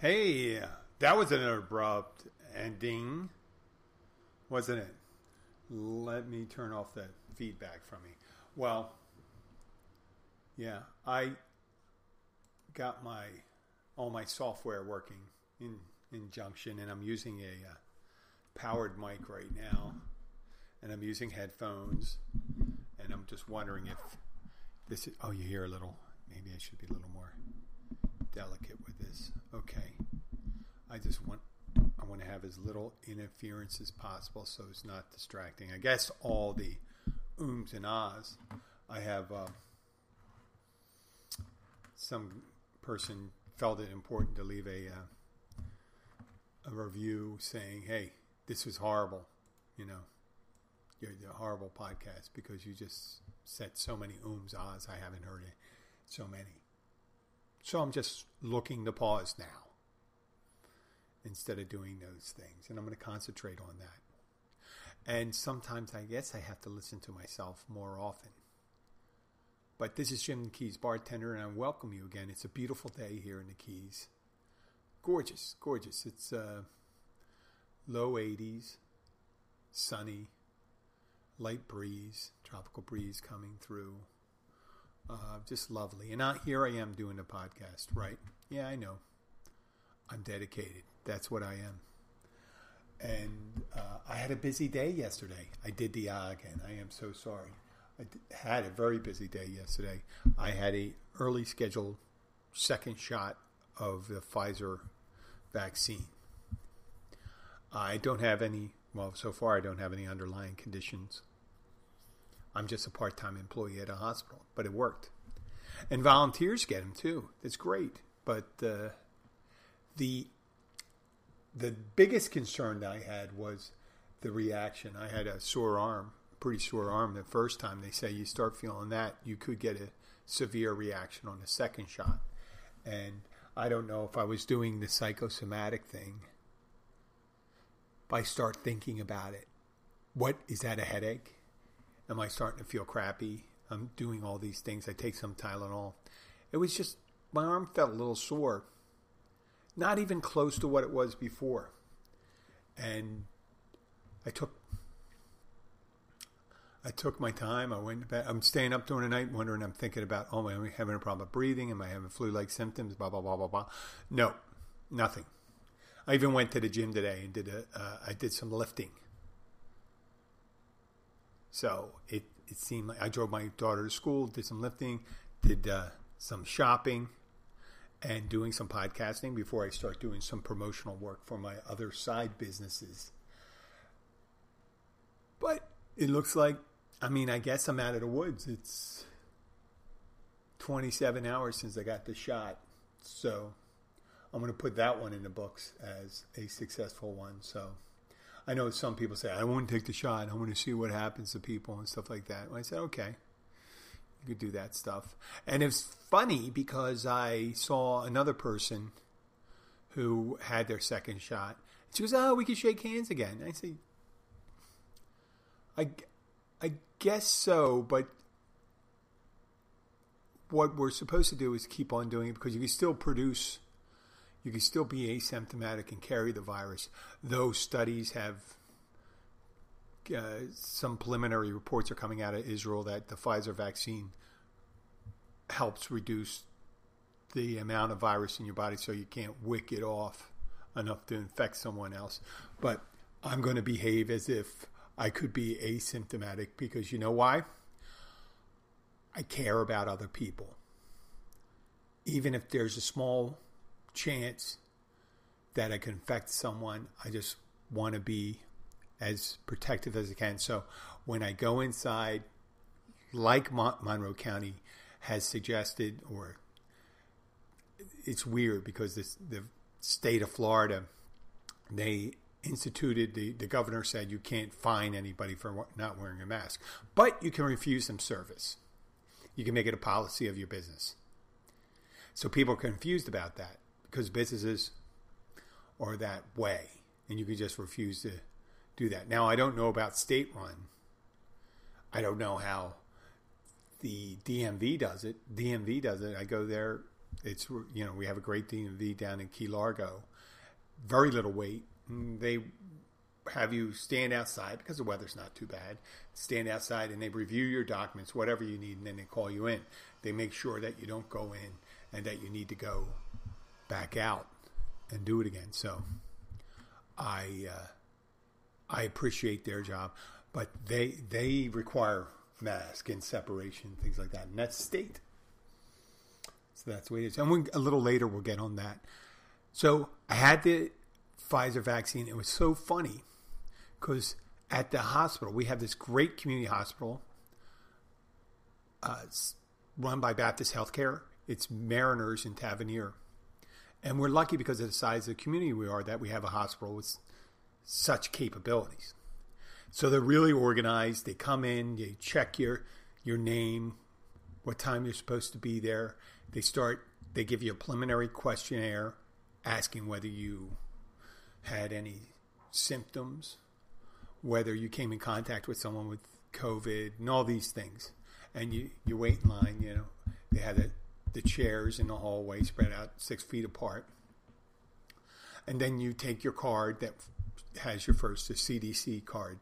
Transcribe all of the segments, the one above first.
Hey, that was an abrupt ending, wasn't it? Let me turn off the feedback from me. Well, yeah, I got my all my software working in in Junction, and I'm using a uh, powered mic right now, and I'm using headphones, and I'm just wondering if this is. Oh, you hear a little. Maybe I should be a little more delicate with this. Okay. I just want I want to have as little interference as possible so it's not distracting. I guess all the ooms and ahs. I have uh, some person felt it important to leave a uh, a review saying, "Hey, this was horrible," you know, you're a horrible podcast because you just said so many ooms ahs. I haven't heard it so many. So I'm just looking to pause now instead of doing those things. And I'm going to concentrate on that. And sometimes I guess I have to listen to myself more often. But this is Jim Keys, bartender, and I welcome you again. It's a beautiful day here in the Keys. Gorgeous, gorgeous. It's uh, low 80s, sunny, light breeze, tropical breeze coming through. Uh, just lovely. And here I am doing a podcast, right? Yeah, I know. I'm dedicated. That's what I am. And uh, I had a busy day yesterday. I did the ah again. I am so sorry. I had a very busy day yesterday. I had a early scheduled second shot of the Pfizer vaccine. I don't have any. Well, so far I don't have any underlying conditions. I'm just a part time employee at a hospital, but it worked. And volunteers get them too. It's great. But uh, the the biggest concern I had was the reaction. I had a sore arm, pretty sore arm the first time. They say you start feeling that, you could get a severe reaction on the second shot. And I don't know if I was doing the psychosomatic thing. I start thinking about it, what is that a headache? Am I starting to feel crappy? I'm doing all these things. I take some Tylenol. It was just, my arm felt a little sore. Not even close to what it was before. And I took I took my time. I went to bed. I'm staying up during the night, wondering. I'm thinking about, oh, am I having a problem with breathing? Am I having flu-like symptoms? Blah blah blah blah blah. No, nothing. I even went to the gym today and did a. Uh, I did some lifting. So it it seemed like I drove my daughter to school, did some lifting, did uh, some shopping, and doing some podcasting before I start doing some promotional work for my other side businesses. But it looks like, I mean, I guess I'm out of the woods. It's 27 hours since I got the shot. So I'm going to put that one in the books as a successful one. So. I know some people say, I want to take the shot. I want to see what happens to people and stuff like that. And I said, okay, you could do that stuff. And it's funny because I saw another person who had their second shot. She goes, oh, we can shake hands again. I say, I, I guess so, but what we're supposed to do is keep on doing it because you can still produce, you can still be asymptomatic and carry the virus. Those studies have uh, some preliminary reports are coming out of Israel that the Pfizer vaccine helps reduce the amount of virus in your body so you can't wick it off enough to infect someone else. But I'm going to behave as if I could be asymptomatic because you know why? I care about other people. Even if there's a small chance that I can infect someone, I just want to be as protective as I can. So when I go inside, like Mon- Monroe County has suggested, or it's weird because this, the state of Florida, they instituted the, the governor said you can't fine anybody for not wearing a mask, but you can refuse them service. You can make it a policy of your business. So people are confused about that because businesses are that way, and you can just refuse to do that. Now, I don't know about state run. I don't know how the DMV does it. DMV does it. I go there. It's you know we have a great DMV down in Key Largo. Very little wait. They have you stand outside because the weather's not too bad. Stand outside and they review your documents, whatever you need, and then they call you in. They make sure that you don't go in and that you need to go back out and do it again. So I uh, I appreciate their job, but they they require mask and separation, things like that, and that's state. So that's the way it is. And a little later, we'll get on that. So I had the Pfizer vaccine. It was so funny because at the hospital, we have this great community hospital uh, run by Baptist Healthcare. It's Mariners in Tavernier. And we're lucky because of the size of the community we are that we have a hospital with such capabilities. So they're really organized. They come in, they check your your name, what time you're supposed to be there. They start they give you a preliminary questionnaire asking whether you had any symptoms, whether you came in contact with someone with COVID, and all these things. And you, you wait in line, you know. They had the, the chairs in the hallway spread out six feet apart. And then you take your card that has your first, the CDC card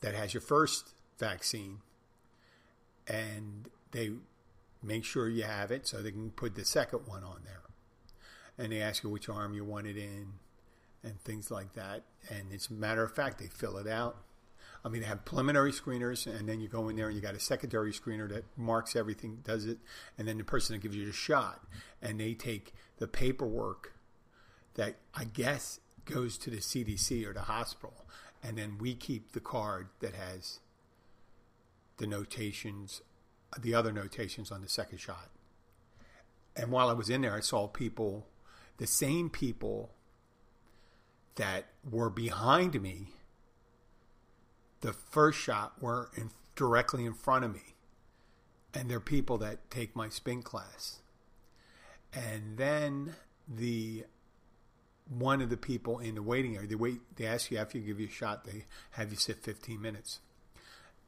that has your first vaccine, and they make sure you have it so they can put the second one on there. And they ask you which arm you want it in and things like that. And it's a matter of fact, they fill it out. I mean, they have preliminary screeners, and then you go in there and you got a secondary screener that marks everything, does it, and then the person that gives you the shot, and they take the paperwork that I guess goes to the CDC or the hospital, and then we keep the card that has the notations, the other notations on the second shot. And while I was in there, I saw people, the same people that were behind me. The first shot were in, directly in front of me, and they're people that take my spin class. And then the one of the people in the waiting area. They wait. They ask you after you give you a shot. They have you sit 15 minutes.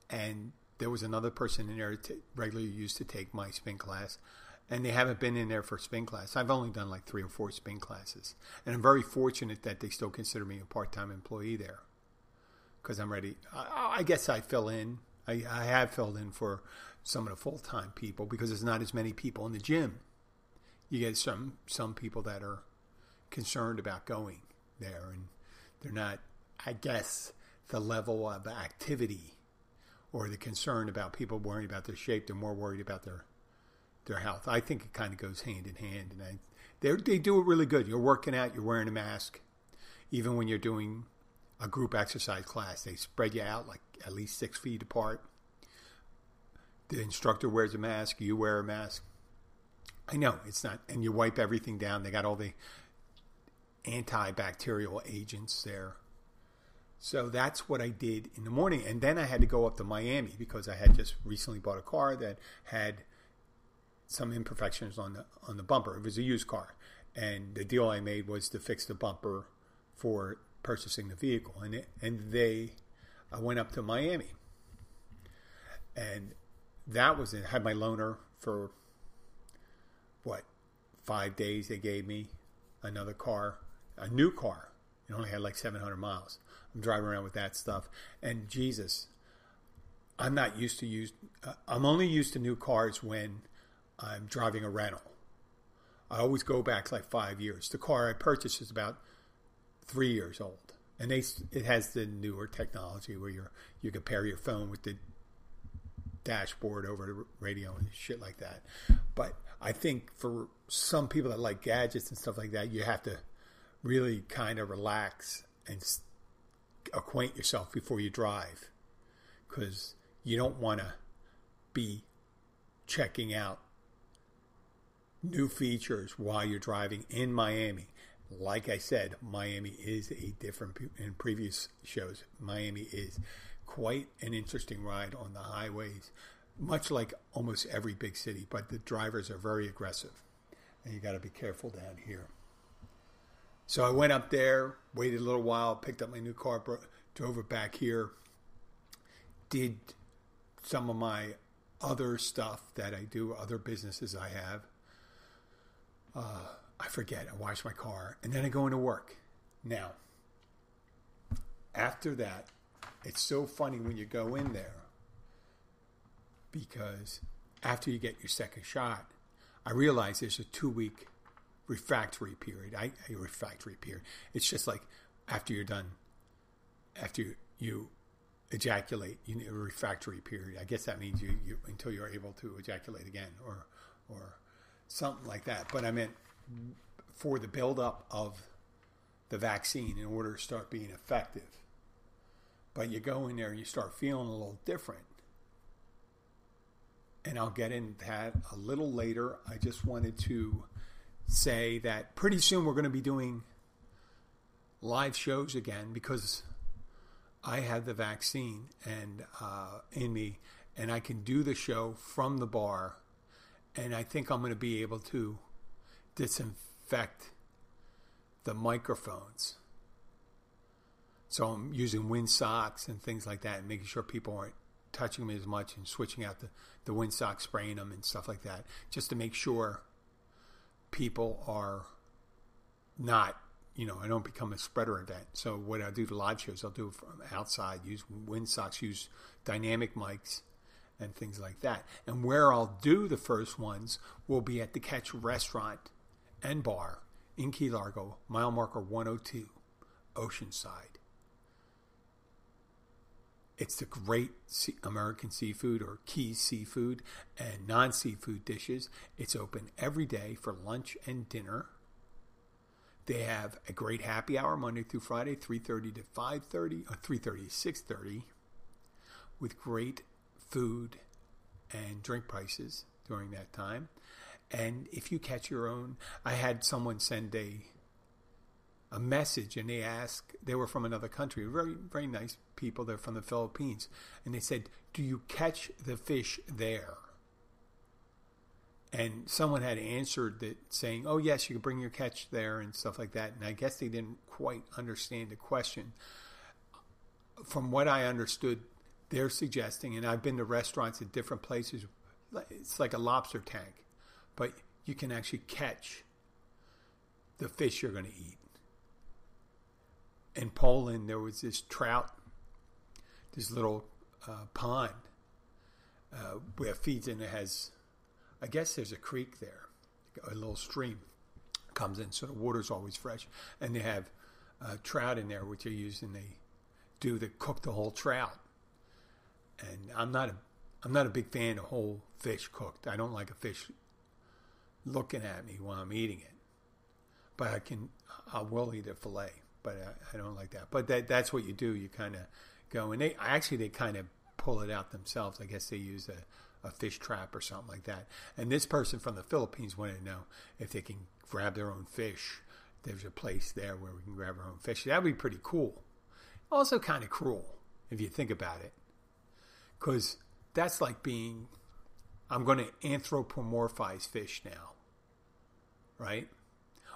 And there was another person in there regularly used to take my spin class, and they haven't been in there for spin class. I've only done like three or four spin classes, and I'm very fortunate that they still consider me a part-time employee there because I'm ready. I, I, guess I fill in. I, I have filled in for some of the full-time people because there's not as many people in the gym. You get some some people that are concerned about going there, and they're not, I guess, the level of activity or the concern about people worrying about their shape. They're more worried about their their health. I think it kind of goes hand in hand, and I, they they do it really good. You're working out, you're wearing a mask, even when you're doing a group exercise class. They spread you out like at least six feet apart. The instructor wears a mask, you wear a mask. I know it's not, and you wipe everything down. They got all the antibacterial agents there. So that's what I did in the morning. And then I had to go up to Miami because I had just recently bought a car that had some imperfections on the on the bumper. It was a used car. And the deal I made was to fix the bumper for purchasing the vehicle. And it, and they I went up to Miami. And that was it. I had my loaner for what five days they gave me another car, a new car. It only had like 700 miles. I'm driving around with that stuff, and Jesus, I'm not used to use. Uh, I'm only used to new cars when I'm driving a rental. I always go back like five years. The car I purchased is about three years old, and they it has the newer technology where you you can pair your phone with the dashboard over the radio and shit like that. But I think for some people that like gadgets and stuff like that, you have to really kind of relax and acquaint yourself before you drive because you don't want to be checking out new features while you're driving in Miami. Like I said, Miami is a different in previous shows. Miami is quite an interesting ride on the highways, much like almost every big city, but the drivers are very aggressive. And you got to be careful down here. So I went up there, waited a little while, picked up my new car, drove it back here, did some of my other stuff that I do, other businesses I have. Uh, I forget, I wash my car, and then I go into work. Now, after that, it's so funny when you go in there because after you get your second shot, I realize there's a two week refractory period. I a refractory period. It's just like after you're done, after you, you ejaculate, you need a refractory period. I guess that means you, you until you're able to ejaculate again, or or something like that. But I meant for the buildup of the vaccine in order to start being effective. But you go in there and you start feeling a little different. And I'll get into that a little later. I just wanted to say that pretty soon we're going to be doing live shows again because I had the vaccine and uh, in me, and I can do the show from the bar, and I think I'm going to be able to disinfect the microphones so I'm using wind socks and things like that and making sure people aren't touching them as much and switching out the, the wind socks, spraying them and stuff like that, just to make sure people are not, you know, I don't become a spreader event. So what I do to live shows, I'll do it from outside, use wind socks, use dynamic mics and things like that. And where I'll do the first ones will be at the Catch Restaurant and Bar in Key Largo, mile marker 102, Oceanside. It's the great American seafood or key seafood and non seafood dishes. It's open every day for lunch and dinner. They have a great happy hour Monday through Friday, 3:30 to 5:30 or 3:30 to 6:30 with great food and drink prices during that time. And if you catch your own, I had someone send a a message and they asked they were from another country very very nice people they're from the philippines and they said do you catch the fish there? And someone had answered that saying oh yes you can bring your catch there and stuff like that and i guess they didn't quite understand the question. From what i understood they're suggesting and i've been to restaurants at different places it's like a lobster tank but you can actually catch the fish you're going to eat in Poland, there was this trout, this little uh, pond uh, where it feeds in. It has, I guess, there's a creek there, a little stream comes in, so the water's always fresh, and they have uh, trout in there, which they use and they do to cook the whole trout. And I'm not a, I'm not a big fan of whole fish cooked. I don't like a fish looking at me while I'm eating it, but I can, I will eat a fillet but I, I don't like that. But that that's what you do. You kind of go and they actually they kind of pull it out themselves. I guess they use a, a fish trap or something like that. And this person from the Philippines wanted to know if they can grab their own fish. There's a place there where we can grab our own fish. That would be pretty cool. Also, kind of cruel if you think about it, because that's like being I'm going to anthropomorphize fish now, right?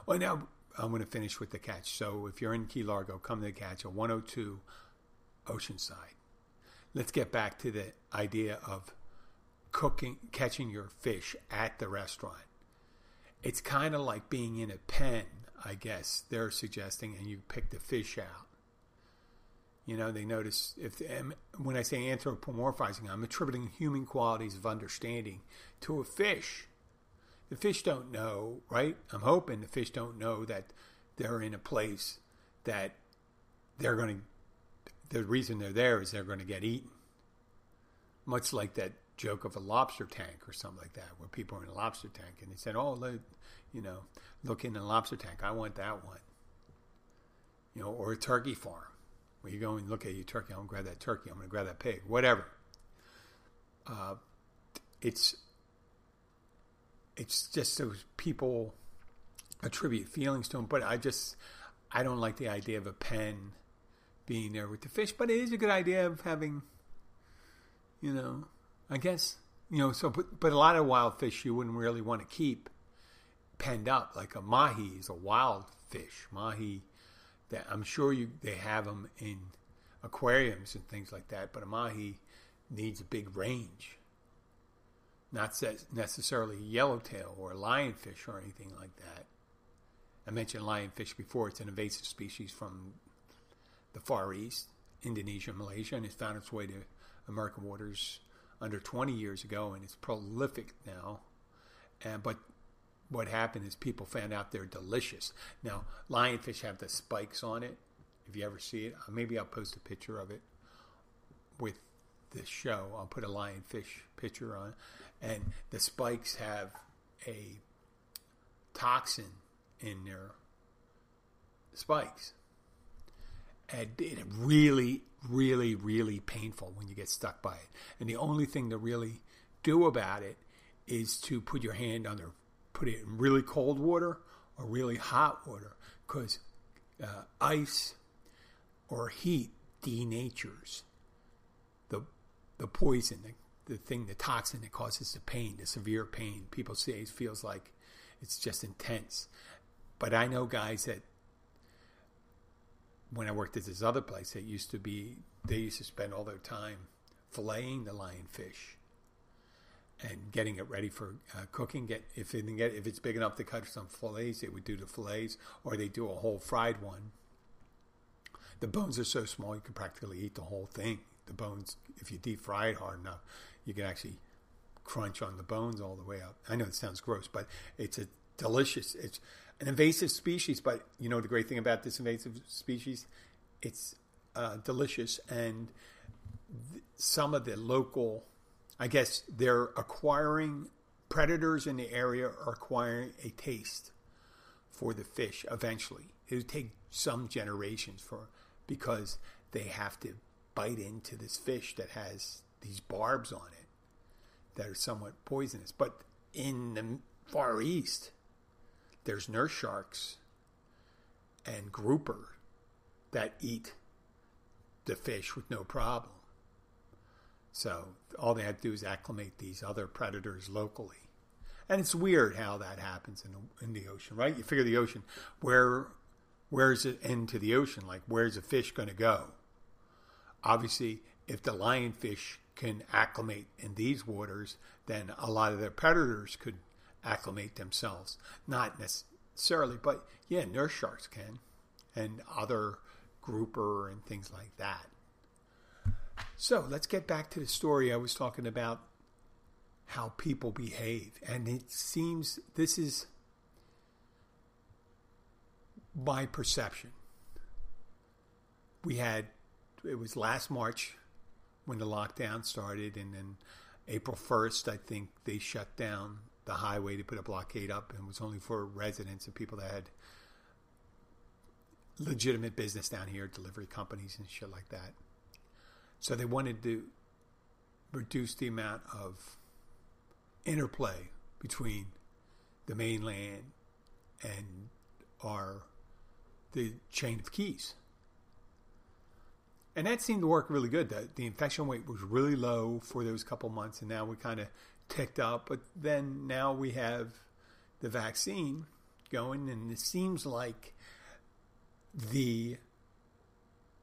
Well, now I'm going to finish with the catch. So if you're in Key Largo, come to the catch at 102 Oceanside. Let's get back to the idea of cooking, catching your fish at the restaurant. it's kind of like being in a pen, I guess they're suggesting, and you pick the fish out. You know, they notice if when I say anthropomorphizing, I'm attributing human qualities of understanding to a fish. The fish don't know, right? I'm hoping the fish don't know that they're in a place that they're going to. The reason they're there is they're going to get eaten. Much like that joke of a lobster tank or something like that, where people are in a lobster tank and they said, "Oh, look, you know, look in the lobster tank. I want that one." You know, or a turkey farm where you go and look at your turkey. I'm gonna grab that turkey. I'm gonna grab that pig. Whatever. Uh, it's it's just those people attribute feelings to them, but I just I don't like the idea of a pen being there with the fish. But it is a good idea of having, you know, I guess you know. So, but, but a lot of wild fish you wouldn't really want to keep penned up. Like a mahi is a wild fish. Mahi, that I'm sure you they have them in aquariums and things like that. But a mahi needs a big range, not necessarily yellowtail or lionfish or anything like that. I mentioned lionfish before. It's an invasive species from the Far East, Indonesia, Malaysia, and it's found its way to American waters under 20 years ago, and it's prolific now. And but what happened is people found out they're delicious. Now, lionfish have the spikes on it. If you ever see it, uh, maybe I'll post a picture of it with this show. I'll put a lionfish picture on, and the spikes have a toxin in their spikes. And it really really, really painful when you get stuck by it. And the only thing to really do about it is to put your hand under, put it in really cold water or really hot water, because uh, ice or heat denatures the the poison, the thing, the toxin that causes the pain, the severe pain. People say it feels like it's just intense. But I know guys that when I worked at this other place, it used to be they used to spend all their time filleting the lionfish and getting it ready for uh, cooking. Get if it get if it's big enough to cut some fillets, they would do the fillets, or they do a whole fried one. The bones are so small you can practically eat the whole thing. The bones, if you deep fry it hard enough, you can actually crunch on the bones all the way up. I know it sounds gross, but it's a delicious. It's an invasive species, but you know the great thing about this invasive species, it's uh, delicious, and th- some of the local, I guess they're acquiring predators in the area are acquiring a taste for the fish eventually. It would take some generations for because they have to bite into this fish that has these barbs on it that are somewhat poisonous. But in the Far East, there's nurse sharks and grouper that eat the fish with no problem. So all they have to do is acclimate these other predators locally. And it's weird how that happens in the, in the ocean, right? You figure the ocean, where where's it into the ocean? Like where's a fish going to go? Obviously, if the lionfish can acclimate in these waters, then a lot of their predators could acclimate themselves. Not necessarily, but yeah, nurse sharks can, and other grouper and things like that. So let's get back to the story I was talking about how people behave. And it seems this is my perception. We had, it was last March when the lockdown started, and then April 1st, I think they shut down the highway to put a blockade up and it was only for residents and people that had legitimate business down here, delivery companies and shit like that. So they wanted to reduce the amount of interplay between the mainland and our the chain of keys. And that seemed to work really good. The, the infection rate was really low for those couple months, and now we kind of ticked up. But then now we have the vaccine going, and it seems like the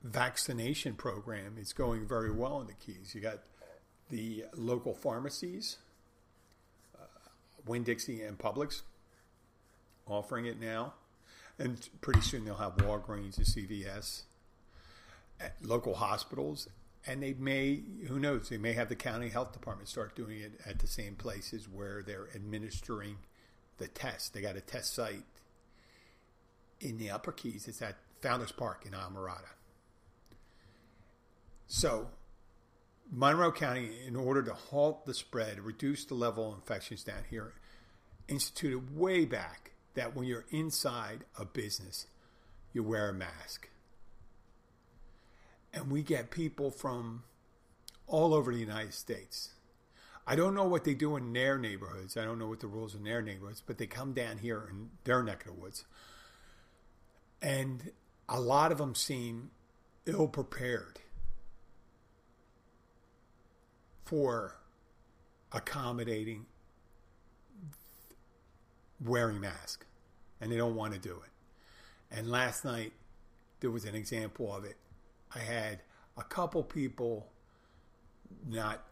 vaccination program is going very well in the Keys. You got the local pharmacies, uh, Winn Dixie and Publix, offering it now, and pretty soon they'll have Walgreens and CVS, local hospitals, and they may, who knows, they may have the county health department start doing it at the same places where they're administering the test. They got a test site in the Upper Keys. It's at Founders Park in Islamorada. So, Monroe County, in order to halt the spread, reduce the level of infections down here, instituted way back that when you're inside a business, you wear a mask. And we get people from all over the United States. I don't know what they do in their neighborhoods. I don't know what the rules in their neighborhoods, but they come down here in their neck of the woods. And a lot of them seem ill prepared for accommodating wearing mask and they don't want to do it. And last night there was an example of it. I had a couple people not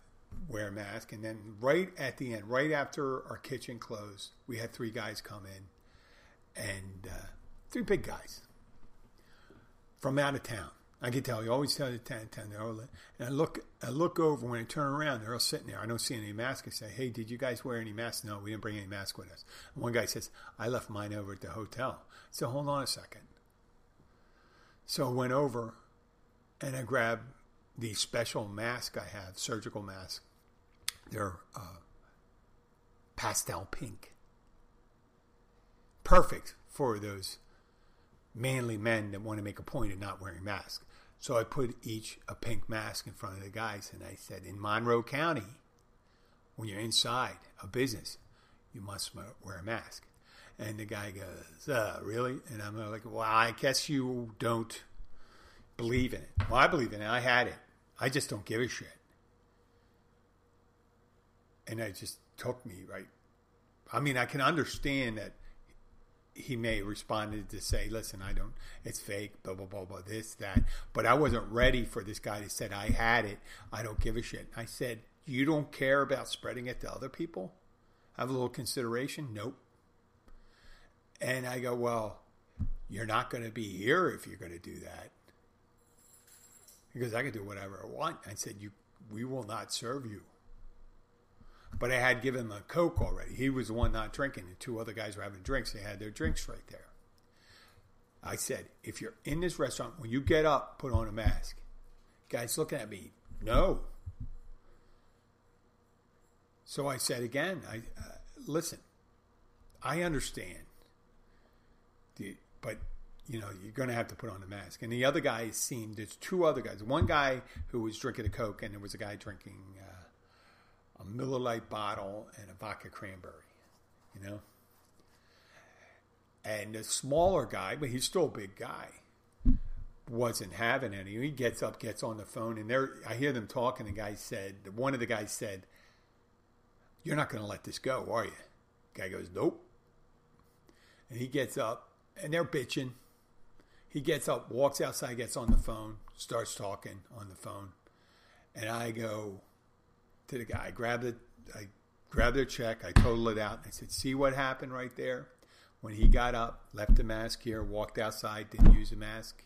wear a mask and then right at the end, right after our kitchen closed, we had three guys come in and uh, three big guys from out of town. I can tell you always tell the ten ten. They're all, and I look I look over when I turn around, they're all sitting there. I don't see any masks. I say, Hey, did you guys wear any masks? No, we didn't bring any masks with us. And one guy says, I left mine over at the hotel. So hold on a second. So I went over and I grab the special mask I have, surgical mask. They're uh, pastel pink. Perfect for those manly men that want to make a point of not wearing masks. So I put each a pink mask in front of the guys and I said, in Monroe County, when you're inside a business, you must wear a mask. And the guy goes, uh, really? And I'm like, well, I guess you don't believe in it. Well, I believe in it. I had it. I just don't give a shit. And it just took me, right? I mean, I can understand that he may have responded to say, listen, I don't, it's fake, blah, blah, blah, blah, this, that. But I wasn't ready for this guy to said, I had it. I don't give a shit. I said, you don't care about spreading it to other people? Have a little consideration? Nope. And I go, well, you're not going to be here if you're going to do that. Because I can do whatever I want. I said, you, we will not serve you. But I had given a Coke already. He was the one not drinking. The two other guys were having drinks. They had their drinks right there. I said, if you're in this restaurant, when you get up, put on a mask. Guy's looking at me, no. So I said again, I uh, listen. I understand, the, but you know you're going to have to put on a mask. And the other guy seemed there's two other guys. One guy who was drinking a coke, and there was a guy drinking uh, a Miller Lite bottle and a vodka cranberry, you know. And the smaller guy, but he's still a big guy, wasn't having any. He gets up, gets on the phone, and there I hear them talking. The guy said, one of the guys said, "You're not going to let this go, are you?" Guy goes, "Nope." And he gets up, and they're bitching. He gets up, walks outside, gets on the phone, starts talking on the phone, and I go, to the guy. I grabbed it. I grabbed their check. I total it out. I said, "See what happened right there." When he got up, left the mask here, walked outside, didn't use a mask.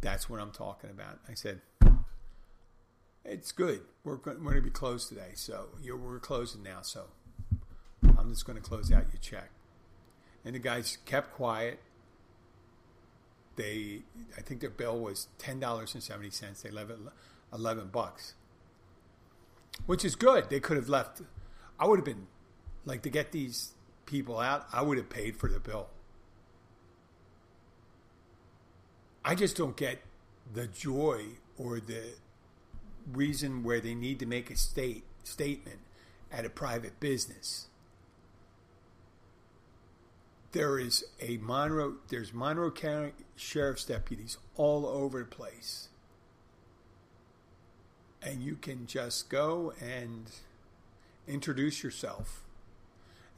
That's what I'm talking about. I said, "It's good. We're going to be closed today, so we're closing now. So I'm just going to close out your check." And the guys kept quiet. They, I think their bill was ten dollars and seventy cents. They left it eleven bucks which is good. They could have left. I would have been like to get these people out. I would have paid for the bill. I just don't get the joy or the reason where they need to make a state statement at a private business. There is a Monroe. There's Monroe County sheriff's deputies all over the place and you can just go and introduce yourself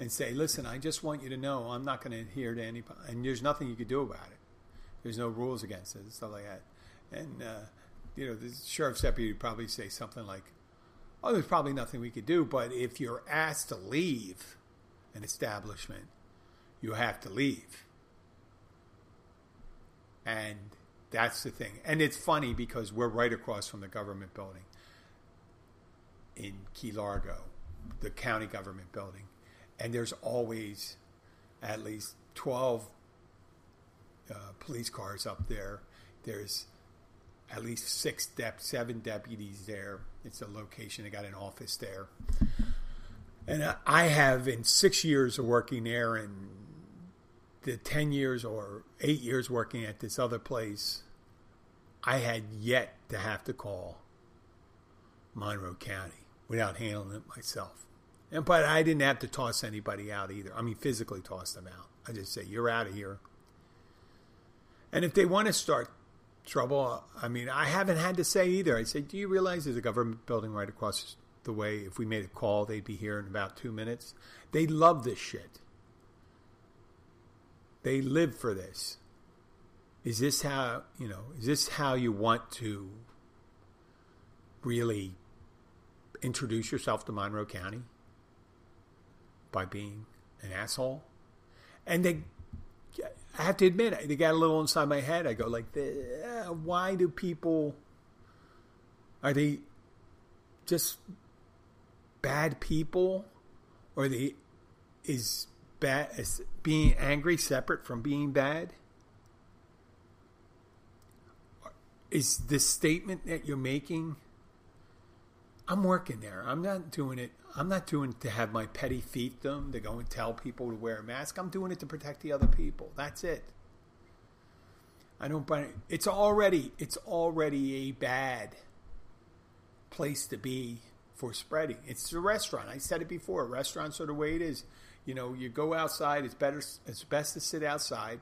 and say, "Listen, I just want you to know I'm not going to adhere to any, and there's nothing you can do about it. There's no rules against it stuff like that." And uh, you know, the sheriff's deputy would probably say something like, "Oh, there's probably nothing we could do, but if you're asked to leave an establishment, you have to leave. And that's the thing. And it's funny because we're right across from the government building in Key Largo, the county government building. And there's always at least 12 uh, police cars up there. There's at least six, seven deputies there. It's a location. They got an office there. And I have, in six years of working there and the 10 years or eight years working at this other place, I had yet to have to call Monroe County without handling it myself. And but I didn't have to toss anybody out either. I mean, physically toss them out. I just say, "You're out of here." And if they want to start trouble, I mean, I haven't had to say either. I say, "Do you realize there's a government building right across the way? If we made a call, they'd be here in about two minutes." They love this shit. They live for this. Is this how you know? Is this how you want to really introduce yourself to Monroe County? by being an asshole. And they, I have to admit, they got a little inside my head. I go like, eh, why do people? Are they just bad people, or they is bad is being angry separate from being bad? Is this statement that you're making? I'm working there. I'm not doing it I'm not doing it to have my petty fiefdom to go and tell people to wear a mask. I'm doing it to protect the other people. That's it. I don't buy it. It's already it's already a bad place to be for spreading. It's a restaurant. I said it before. Restaurants are the way it is. You know, you go outside. It's better. It's best to sit outside.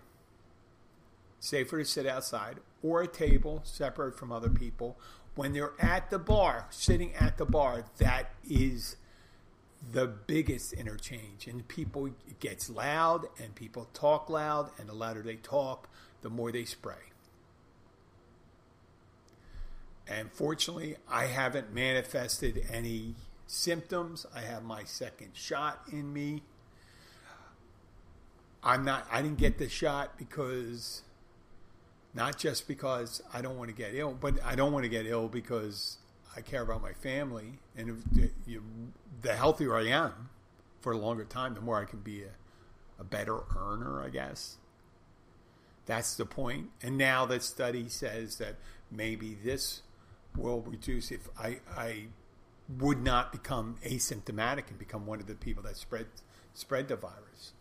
Safer to sit outside or a table separate from other people. When they're at the bar, sitting at the bar, that is the biggest interchange. And people, it gets loud and people talk loud, and the louder they talk, the more they spray. And fortunately, I haven't manifested any symptoms. I have my second shot in me. I'm not, I didn't get the shot because, not just because I don't want to get ill, but I don't want to get ill because I care about my family, and you, the healthier I am for a longer time, the more I can be a, a better earner, I guess. That's the point. And now that study says that maybe this will reduce if I, I would not become asymptomatic and become one of the people that spread spread the virus.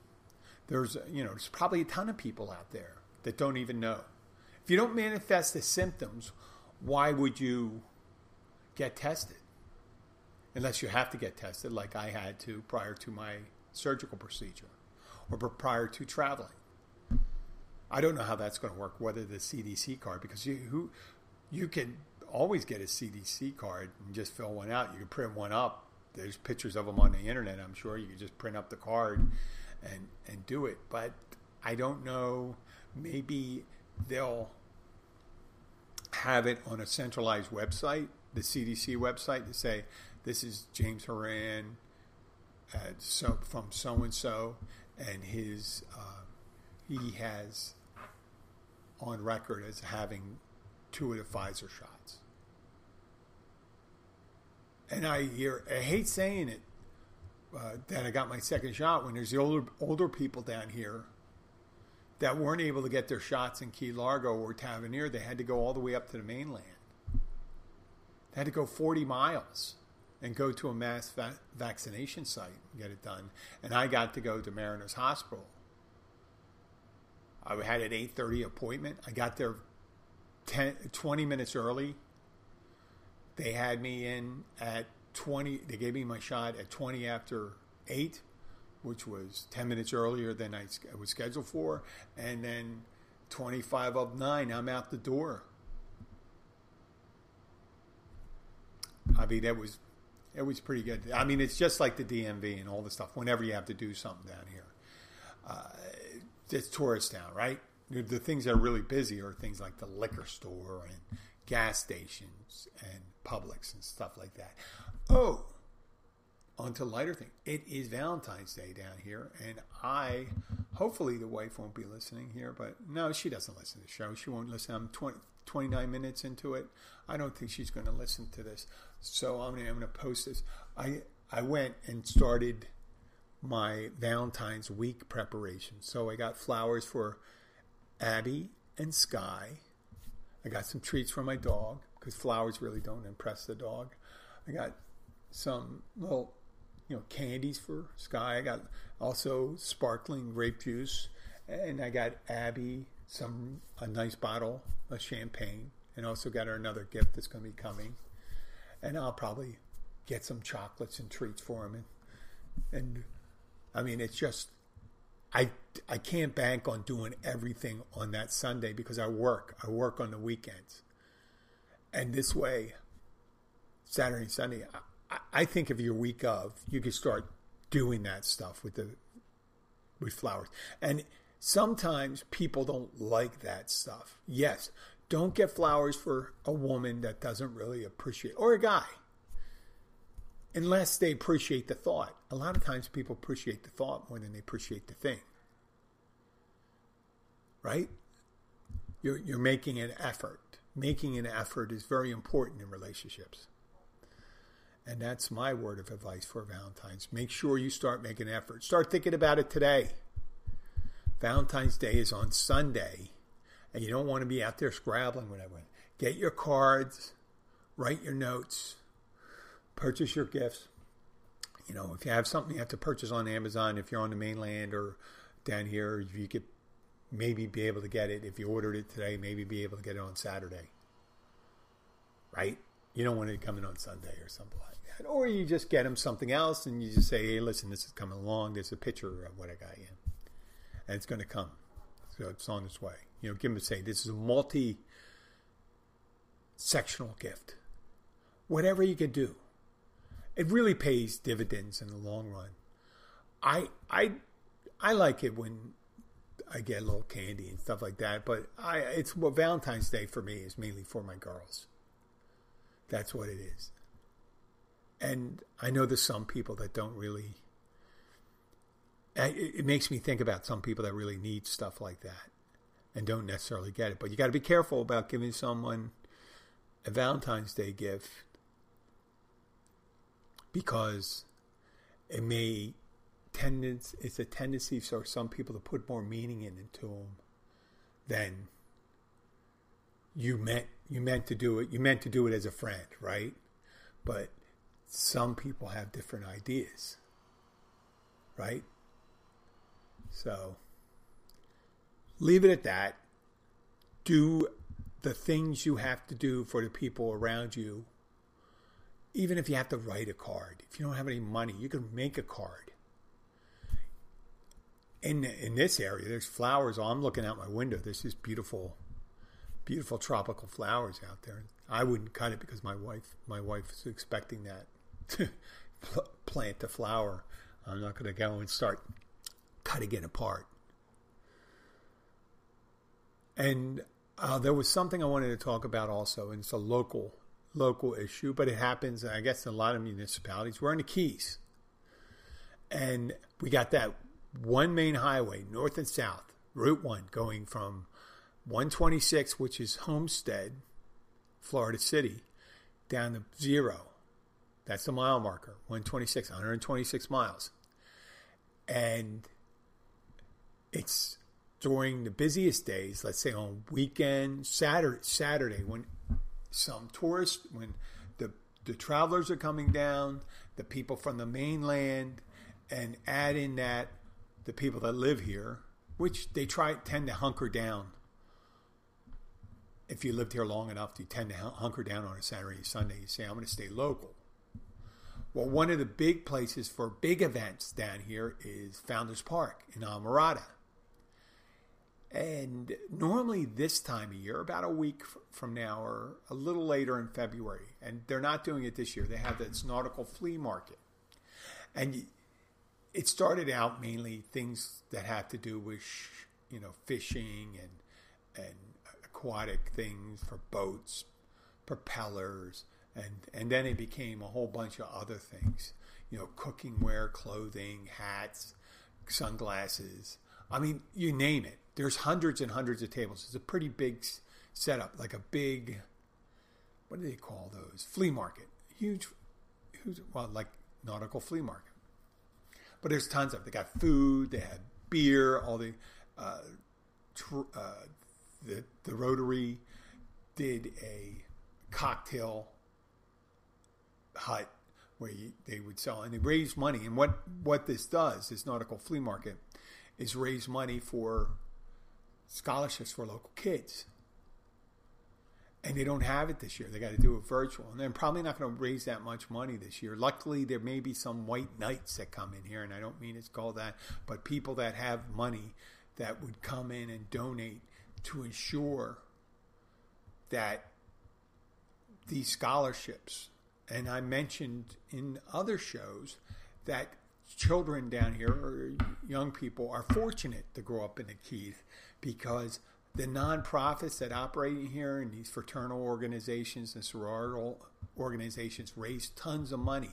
There's you know there's probably a ton of people out there that don't even know. If you don't manifest the symptoms, why would you get tested unless you have to get tested, like I had to prior to my surgical procedure or prior to traveling. I don't know how that's going to work, whether the CDC card, because you who you can always get a CDC card and just fill one out. You can print one up. There's pictures of them on the internet. I'm sure you can just print up the card and and do it. But I don't know. Maybe they'll have it on a centralized website the CDC website to say this is James Horan at so, from so and so, and his uh, he has on record as having two of the Pfizer shots. And I hear I hate saying it uh, that I got my second shot when there's the older older people down here that weren't able to get their shots in Key Largo or Tavernier. They had to go all the way up to the mainland They had to go 40 miles and go to a mass va- vaccination site and get it done. And I got to go to Mariners Hospital. I had an 8:30 appointment. I got there 10, 20 minutes early. They had me in at 20. They gave me my shot at 20 after 8, which was 10 minutes earlier than I was scheduled for. And then 25 of 9, I'm out the door. I mean, that was it was pretty good. I mean, it's just like the DMV and all the stuff. Whenever you have to do something down here, uh, it's tourist town, right? The things that are really busy are things like the liquor store and gas stations and Publix and stuff like that. Oh, on to lighter thing. It is Valentine's Day down here, and I hopefully the wife won't be listening here, but no, she doesn't listen to the show. She won't listen. I'm 20, 29 minutes into it. I don't think she's going to listen to this. So I'm going to post this. I I went and started my Valentine's week preparation. So I got flowers for Abby and Sky. I got some treats for my dog because flowers really don't impress the dog. I got some little, you know, candies for Sky. I got also sparkling grape juice, and I got Abby some a nice bottle of champagne, and also got her another gift that's going to be coming. And I'll probably get some chocolates and treats for him, and and I mean it's just I I can't bank on doing everything on that Sunday because I work. I work on the weekends, and this way, Saturday Sunday. I, I think if your week of, you can start doing that stuff with the with flowers. And sometimes people don't like that stuff. Yes, don't get flowers for a woman that doesn't really appreciate or a guy. Unless they appreciate the thought. A lot of times people appreciate the thought more than they appreciate the thing. Right? You're, you're making an effort. Making an effort is very important in relationships. And that's my word of advice for Valentine's. Make sure you start making an effort. Start thinking about it today. Valentine's Day is on Sunday, and you don't want to be out there scrabbling whatever. Get your cards, write your notes, purchase your gifts. You know, if you have something you have to purchase on Amazon, if you're on the mainland or down here, you could maybe be able to get it. If you ordered it today, maybe be able to get it on Saturday. Right? You don't want it coming on Sunday or something like that. Or you just get them something else and you just say, hey, listen, this is coming along. There's a picture of what I got you. And it's going to come. So it's on its way. You know, give them a say, this is a multi sectional gift. Whatever you can do. It really pays dividends in the long run. I I I like it when I get a little candy and stuff like that, but I it's well Valentine's Day for me is mainly for my girls. That's what it is. And I know there's some people that don't really. It makes me think about some people that really need stuff like that and don't necessarily get it. But you got to be careful about giving someone a Valentine's Day gift because it may tendency it's a tendency for some people to put more meaning in into them than you meant you meant to do it you meant to do it as a friend right? But some people have different ideas right? So leave it at that. Do the things you have to do for the people around you even if you have to write a card if you don't have any money you can make a card in in this area there's flowers i'm looking out my window there's this beautiful beautiful tropical flowers out there. I wouldn't cut it because my wife my wife is expecting that to plant the flower. I'm not going to go and start cutting it apart. And uh, there was something I wanted to talk about also, and it's a local local issue, but it happens, I guess, in a lot of municipalities. We're in the Keys, and we got that one main highway, north and south, Route One, going from 126, which is Homestead, Florida City, down to zero. That's the mile marker. 126, 126 miles. And it's during the busiest days, let's say on weekend, Saturday, Saturday when some tourists, when the, the travelers are coming down, the people from the mainland, and add in that the people that live here, which they try tend to hunker down if you lived here long enough, you tend to hunker down on a Saturday, Sunday. You say, I'm going to stay local. Well, one of the big places for big events down here is Founders Park in Islamorada. And normally this time of year, about a week from now or a little later in February, and they're not doing it this year, they have this nautical flea market. And it started out mainly things that have to do with, you know, fishing and, and aquatic things for boats, propellers, and and then it became a whole bunch of other things. You know, cooking clothing, hats, sunglasses, I mean, you name it. There's hundreds and hundreds of tables. It's a pretty big setup, like a big, what do they call those? Flea market. Huge, huge, well, like nautical flea market. But there's tons of. They got food. They had beer. All the, uh, tr- uh, the the Rotary did a cocktail hut where you, they would sell and they raise money. And what what this does, this nautical flea market, is raise money for scholarships for local kids. And they don't have it this year. They got to do it virtual. And they're probably not going to raise that much money this year. Luckily, there may be some white knights that come in here, and I don't mean it's called that, but people that have money that would come in and donate to ensure that these scholarships, and I mentioned in other shows that children down here or young people are fortunate to grow up in the Keys because the nonprofits that operate here and these fraternal organizations and sororital organizations raise tons of money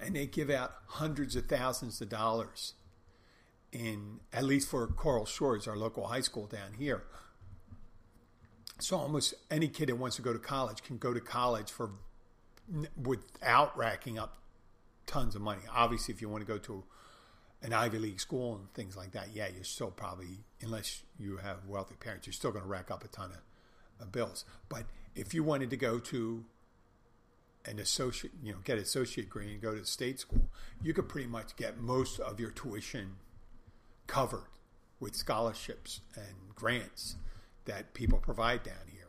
and they give out hundreds of thousands of dollars in at least for Coral Shores, our local high school down here. So almost any kid that wants to go to college can go to college for without racking up tons of money. Obviously, if you want to go to an Ivy League school and things like that, yeah, you're still probably, unless you have wealthy parents, you're still going to rack up a ton of, of bills. But if you wanted to go to an associate, you know, get an associate degree and go to state school, you could pretty much get most of your tuition covered with scholarships and grants that people provide down here.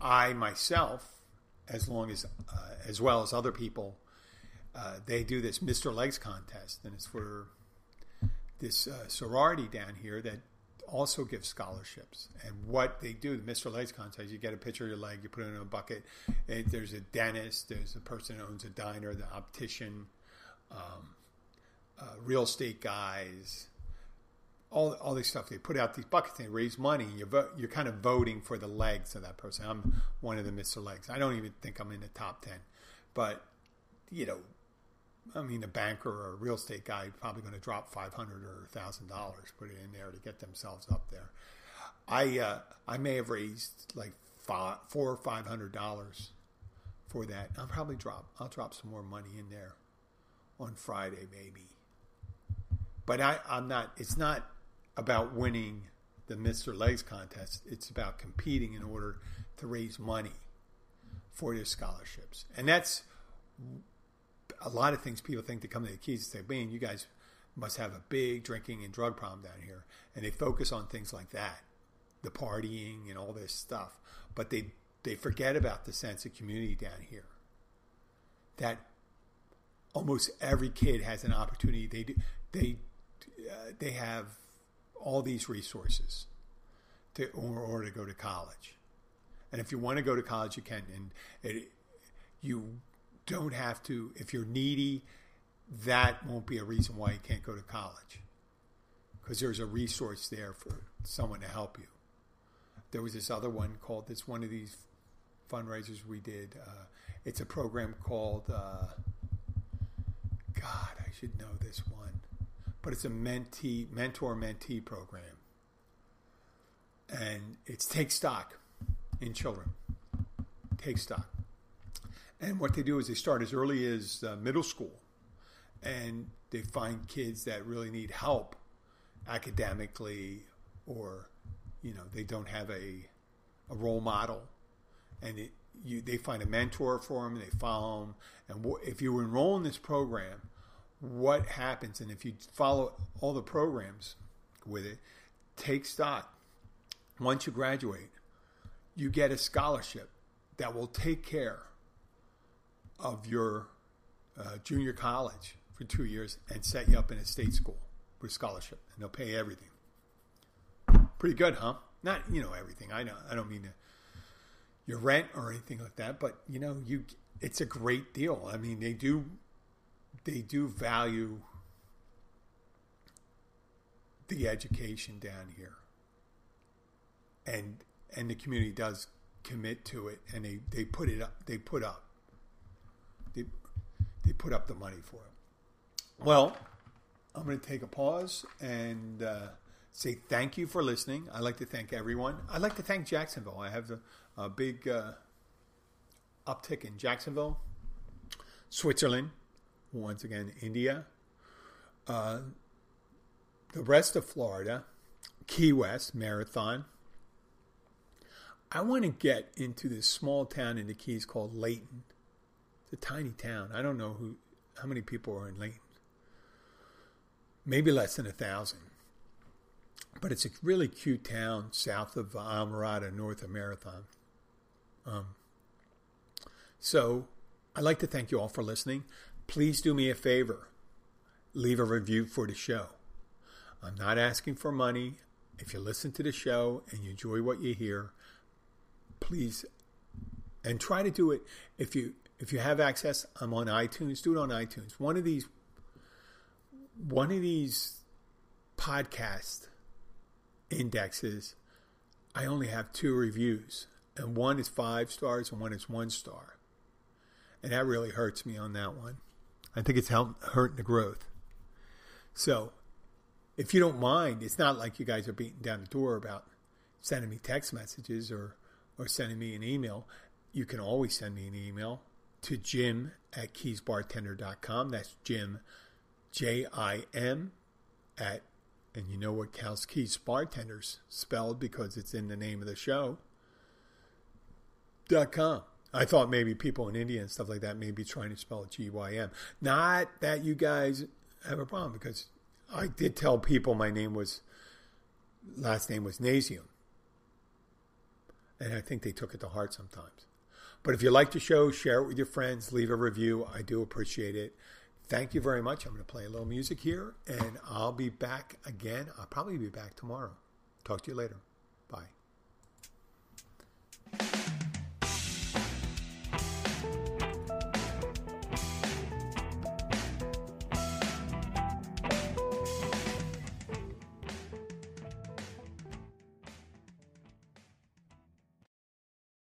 I myself, as long as, uh, as well as other people, uh, they do this Mr. Legs contest, and it's for this uh, sorority down here that also gives scholarships. And what they do, the Mr. Legs contest, you get a picture of your leg, you put it in a bucket. there's a dentist, there's a person who owns a diner, the optician, um, uh, real estate guys, all all this stuff. They put out these buckets, they raise money. You're vo- you're kind of voting for the legs of that person. I'm one of the Mr. Legs. I don't even think I'm in the top ten, but you know, I mean, a banker or a real estate guy probably going to drop five hundred or thousand dollars, put it in there to get themselves up there. I uh, I may have raised like five, four or five hundred dollars for that. I'll probably drop. I'll drop some more money in there on Friday, maybe. But I, I'm not. It's not about winning the Mr. Legs contest. It's about competing in order to raise money for your scholarships. And that's a lot of things people think to come to the Keys and say, man, you guys must have a big drinking and drug problem down here. And they focus on things like that, the partying and all this stuff. But they, they forget about the sense of community down here. That almost every kid has an opportunity. They do, they, uh, they have all these resources to, or, or to go to college. And if you want to go to college, you can. And it, you don't have to, if you're needy, that won't be a reason why you can't go to college. Because there's a resource there for someone to help you. There was this other one called, this one of these fundraisers we did. Uh, it's a program called, uh, God, I should know this one but it's a mentee, mentor mentee program. And it's take stock in children. Take stock. And what they do is they start as early as uh, middle school and they find kids that really need help academically or, you know, they don't have a, a role model. And it, you, they find a mentor for them and they follow them. And if you enroll in this program, what happens. And if you follow all the programs with it, take stock. Once you graduate, you get a scholarship that will take care of your uh, junior college for two years and set you up in a state school with scholarship, and they'll pay everything. Pretty good, huh? Not you know everything. I know. I don't mean to, your rent or anything like that, but you know you. It's a great deal. I mean, they do they do value the education down here, and and the community does commit to it, and they, they put it up. They put up. They they put up the money for it. Well, I'm going to take a pause and uh, say thank you for listening. I'd like to thank everyone. I'd like to thank Jacksonville. I have a, a big uh, uptick in Jacksonville, Switzerland, once again, India, uh, the rest of Florida, Key West Marathon. I want to get into this small town in the Keys called Layton. It's a tiny town. I don't know who, how many people are in Layton. Maybe less than a thousand. But it's a really cute town south of Islamorada, north of Marathon. Um, so I'd like to thank you all for listening. Please do me a favor leave a review for the show. I'm not asking for money. If you listen to the show and you enjoy what you hear, please and try to do it if you if you have access i'm on itunes. Do it on itunes. One of these one of these podcast indexes i only have two reviews and one is five stars and one is one star. And that really hurts me on that one. I think it's hurting the growth. So if you don't mind it's not like you guys are beating down the door about sending me text messages or or sending me an email, you can always send me an email to jim at keysbartender.com. That's Jim, J I M, at, and you know what Cal's Keys Bartenders spelled because it's in the name of the show, dot com. I thought maybe people in India and stuff like that may be trying to spell it G Y M. Not that you guys have a problem because I did tell people my name was, last name was Nasium. And I think they took it to heart sometimes. But if you like the show, share it with your friends, leave a review. I do appreciate it. Thank you very much. I'm going to play a little music here, and I'll be back again. I'll probably be back tomorrow. Talk to you later.